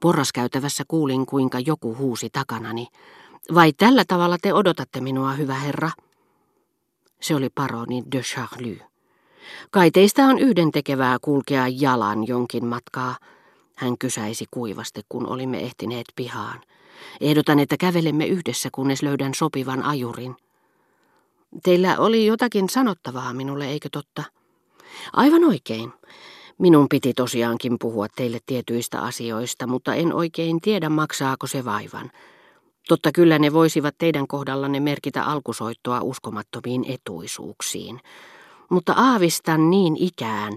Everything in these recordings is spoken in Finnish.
Porraskäytävässä kuulin, kuinka joku huusi takanani. Vai tällä tavalla te odotatte minua, hyvä herra? Se oli paroni de Charlie. Kai teistä on yhdentekevää kulkea jalan jonkin matkaa, hän kysäisi kuivasti, kun olimme ehtineet pihaan. Ehdotan, että kävelemme yhdessä, kunnes löydän sopivan ajurin. Teillä oli jotakin sanottavaa minulle, eikö totta? Aivan oikein. Minun piti tosiaankin puhua teille tietyistä asioista, mutta en oikein tiedä, maksaako se vaivan. Totta kyllä ne voisivat teidän kohdallanne merkitä alkusoittoa uskomattomiin etuisuuksiin. Mutta aavistan niin ikään,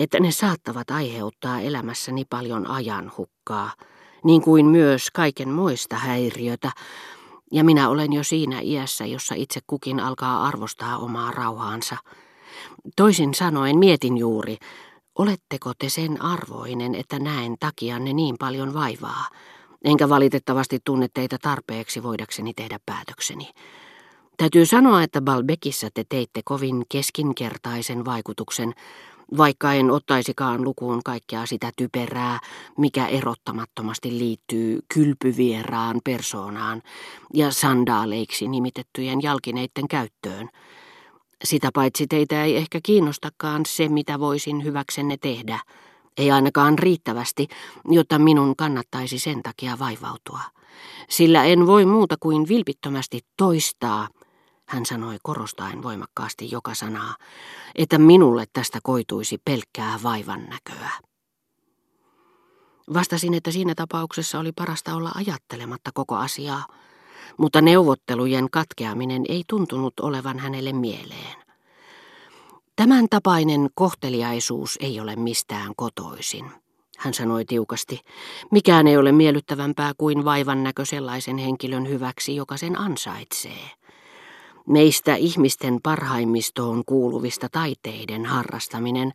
että ne saattavat aiheuttaa elämässäni paljon ajan hukkaa, niin kuin myös kaiken muista häiriötä, ja minä olen jo siinä iässä, jossa itse kukin alkaa arvostaa omaa rauhaansa. Toisin sanoen mietin juuri, oletteko te sen arvoinen, että näen takianne niin paljon vaivaa, enkä valitettavasti tunne teitä tarpeeksi voidakseni tehdä päätökseni. Täytyy sanoa, että Balbekissa te teitte kovin keskinkertaisen vaikutuksen, vaikka en ottaisikaan lukuun kaikkea sitä typerää, mikä erottamattomasti liittyy kylpyvieraan persoonaan ja sandaaleiksi nimitettyjen jalkineiden käyttöön. Sitä paitsi teitä ei ehkä kiinnostakaan se, mitä voisin hyväksenne tehdä, ei ainakaan riittävästi, jotta minun kannattaisi sen takia vaivautua. Sillä en voi muuta kuin vilpittömästi toistaa – hän sanoi korostaen voimakkaasti joka sanaa, että minulle tästä koituisi pelkkää vaivan näköä. Vastasin, että siinä tapauksessa oli parasta olla ajattelematta koko asiaa, mutta neuvottelujen katkeaminen ei tuntunut olevan hänelle mieleen. Tämän tapainen kohteliaisuus ei ole mistään kotoisin, hän sanoi tiukasti. Mikään ei ole miellyttävämpää kuin vaivan näkö sellaisen henkilön hyväksi, joka sen ansaitsee. Meistä ihmisten parhaimmistoon kuuluvista taiteiden harrastaminen,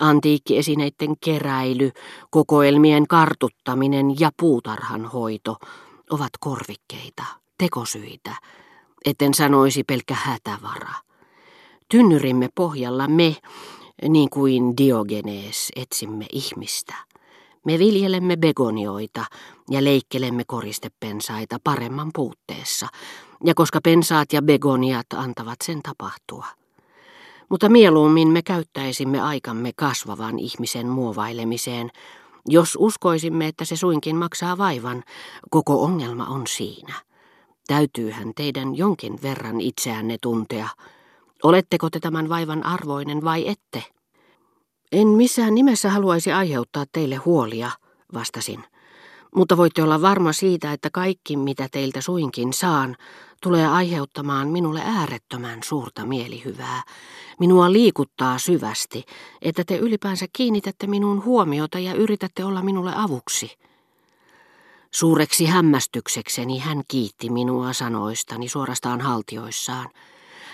antiikkiesineiden keräily, kokoelmien kartuttaminen ja puutarhan hoito ovat korvikkeita, tekosyitä, etten sanoisi pelkkä hätävara. Tynnyrimme pohjalla me, niin kuin Diogenes, etsimme ihmistä. Me viljelemme begonioita ja leikkelemme koristepensaita paremman puutteessa, ja koska pensaat ja begoniat antavat sen tapahtua. Mutta mieluummin me käyttäisimme aikamme kasvavan ihmisen muovailemiseen, jos uskoisimme, että se suinkin maksaa vaivan, koko ongelma on siinä. Täytyyhän teidän jonkin verran itseänne tuntea. Oletteko te tämän vaivan arvoinen vai ette? En missään nimessä haluaisi aiheuttaa teille huolia, vastasin. Mutta voitte olla varma siitä, että kaikki mitä teiltä suinkin saan, tulee aiheuttamaan minulle äärettömän suurta mielihyvää. Minua liikuttaa syvästi, että te ylipäänsä kiinnitätte minun huomiota ja yritätte olla minulle avuksi. Suureksi hämmästyksekseni hän kiitti minua sanoistani suorastaan haltioissaan.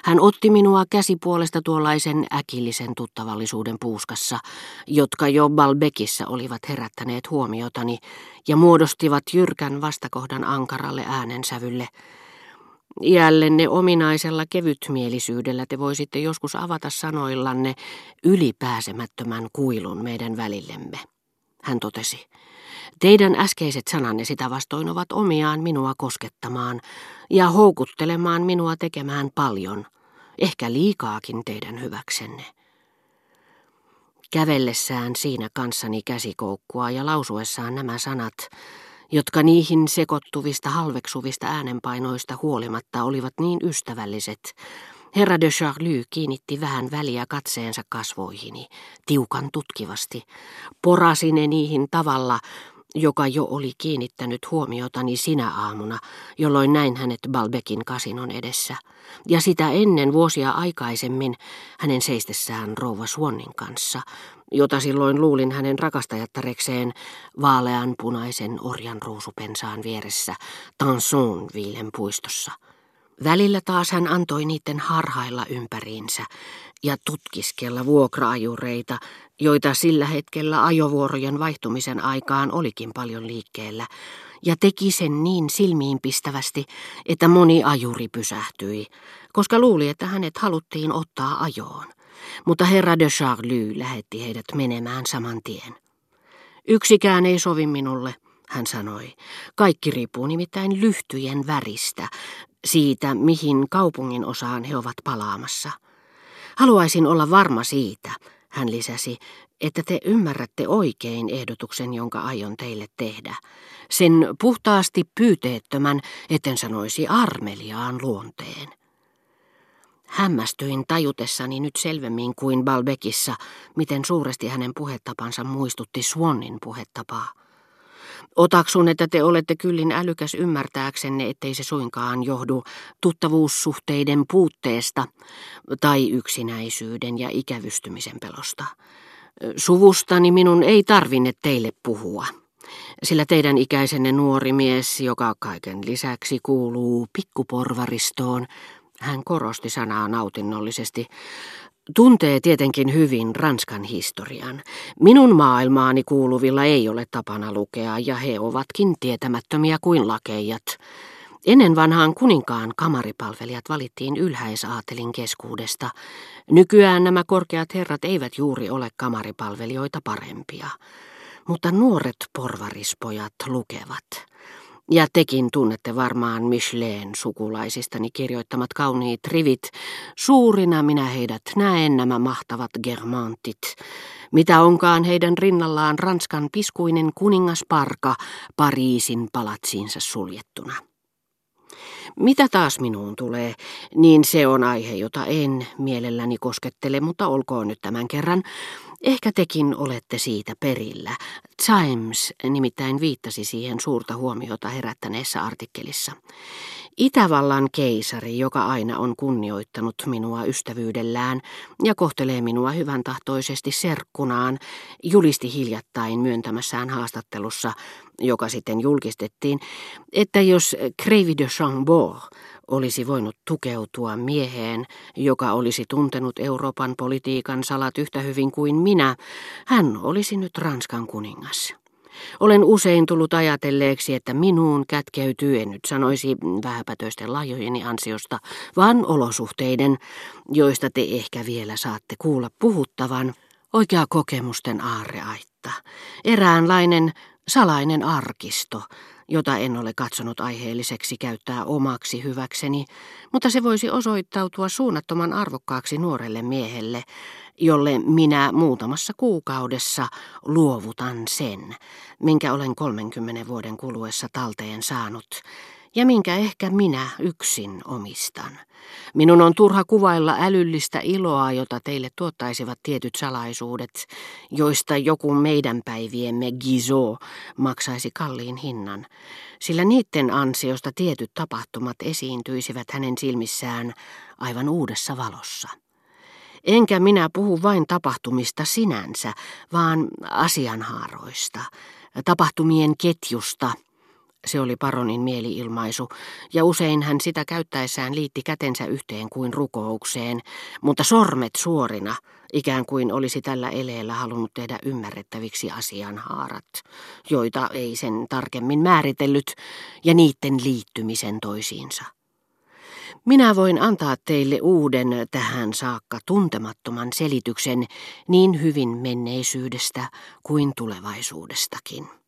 Hän otti minua käsipuolesta tuollaisen äkillisen tuttavallisuuden puuskassa, jotka jo Balbekissa olivat herättäneet huomiotani ja muodostivat jyrkän vastakohdan ankaralle äänensävylle. Iällenne ominaisella kevytmielisyydellä te voisitte joskus avata sanoillanne ylipääsemättömän kuilun meidän välillemme. Hän totesi. Teidän äskeiset sananne sitä vastoin ovat omiaan minua koskettamaan ja houkuttelemaan minua tekemään paljon, ehkä liikaakin teidän hyväksenne. Kävellessään siinä kanssani käsikoukkua ja lausuessaan nämä sanat, jotka niihin sekoittuvista halveksuvista äänenpainoista huolimatta olivat niin ystävälliset, Herra de Charlie kiinnitti vähän väliä katseensa kasvoihini, tiukan tutkivasti. Porasi ne niihin tavalla, joka jo oli kiinnittänyt huomiotani sinä aamuna, jolloin näin hänet Balbekin kasinon edessä, ja sitä ennen vuosia aikaisemmin hänen seistessään rouva Suonnin kanssa, jota silloin luulin hänen rakastajattarekseen vaalean punaisen orjan ruusupensaan vieressä Tanson viilen puistossa. Välillä taas hän antoi niiden harhailla ympäriinsä ja tutkiskella vuokraajureita, joita sillä hetkellä ajovuorojen vaihtumisen aikaan olikin paljon liikkeellä, ja teki sen niin silmiinpistävästi, että moni ajuri pysähtyi, koska luuli, että hänet haluttiin ottaa ajoon. Mutta herra de Charlie lähetti heidät menemään saman tien. Yksikään ei sovi minulle, hän sanoi. Kaikki riippuu nimittäin lyhtyjen väristä, siitä mihin kaupungin osaan he ovat palaamassa. Haluaisin olla varma siitä, hän lisäsi, että te ymmärrätte oikein ehdotuksen, jonka aion teille tehdä. Sen puhtaasti pyyteettömän, etten sanoisi armeliaan luonteen. Hämmästyin tajutessani nyt selvemmin kuin Balbekissa, miten suuresti hänen puhetapansa muistutti Swannin puhetapaa. Otaksun, että te olette kyllin älykäs ymmärtääksenne, ettei se suinkaan johdu tuttavuussuhteiden puutteesta tai yksinäisyyden ja ikävystymisen pelosta. Suvustani minun ei tarvinne teille puhua, sillä teidän ikäisenne nuori mies, joka kaiken lisäksi kuuluu pikkuporvaristoon, hän korosti sanaa nautinnollisesti, tuntee tietenkin hyvin Ranskan historian. Minun maailmaani kuuluvilla ei ole tapana lukea ja he ovatkin tietämättömiä kuin lakeijat. Ennen vanhaan kuninkaan kamaripalvelijat valittiin ylhäisaatelin keskuudesta. Nykyään nämä korkeat herrat eivät juuri ole kamaripalvelijoita parempia. Mutta nuoret porvarispojat lukevat. Ja tekin tunnette varmaan Michelin sukulaisistani kirjoittamat kauniit rivit. Suurina minä heidät näen nämä mahtavat germantit. Mitä onkaan heidän rinnallaan Ranskan piskuinen kuningasparka Pariisin palatsiinsa suljettuna. Mitä taas minuun tulee, niin se on aihe, jota en mielelläni koskettele, mutta olkoon nyt tämän kerran. Ehkä tekin olette siitä perillä. Times nimittäin viittasi siihen suurta huomiota herättäneessä artikkelissa. Itävallan keisari, joka aina on kunnioittanut minua ystävyydellään ja kohtelee minua hyvän tahtoisesti serkkunaan, julisti hiljattain myöntämässään haastattelussa, joka sitten julkistettiin, että jos Crevy de Chambord olisi voinut tukeutua mieheen, joka olisi tuntenut Euroopan politiikan salat yhtä hyvin kuin minä, hän olisi nyt Ranskan kuningas. Olen usein tullut ajatelleeksi, että minuun kätkeytyy, en nyt sanoisi vähäpätöisten lahjojeni ansiosta, vaan olosuhteiden, joista te ehkä vielä saatte kuulla puhuttavan, oikea kokemusten aarreaitta, eräänlainen salainen arkisto, jota en ole katsonut aiheelliseksi käyttää omaksi hyväkseni, mutta se voisi osoittautua suunnattoman arvokkaaksi nuorelle miehelle, jolle minä muutamassa kuukaudessa luovutan sen, minkä olen 30 vuoden kuluessa talteen saanut, ja minkä ehkä minä yksin omistan. Minun on turha kuvailla älyllistä iloa, jota teille tuottaisivat tietyt salaisuudet, joista joku meidän päiviemme Gizo maksaisi kalliin hinnan, sillä niiden ansiosta tietyt tapahtumat esiintyisivät hänen silmissään aivan uudessa valossa. Enkä minä puhu vain tapahtumista sinänsä, vaan asianhaaroista, tapahtumien ketjusta – se oli paronin mieliilmaisu, ja usein hän sitä käyttäessään liitti kätensä yhteen kuin rukoukseen, mutta sormet suorina, ikään kuin olisi tällä eleellä halunnut tehdä ymmärrettäviksi asianhaarat, joita ei sen tarkemmin määritellyt, ja niiden liittymisen toisiinsa. Minä voin antaa teille uuden tähän saakka tuntemattoman selityksen niin hyvin menneisyydestä kuin tulevaisuudestakin.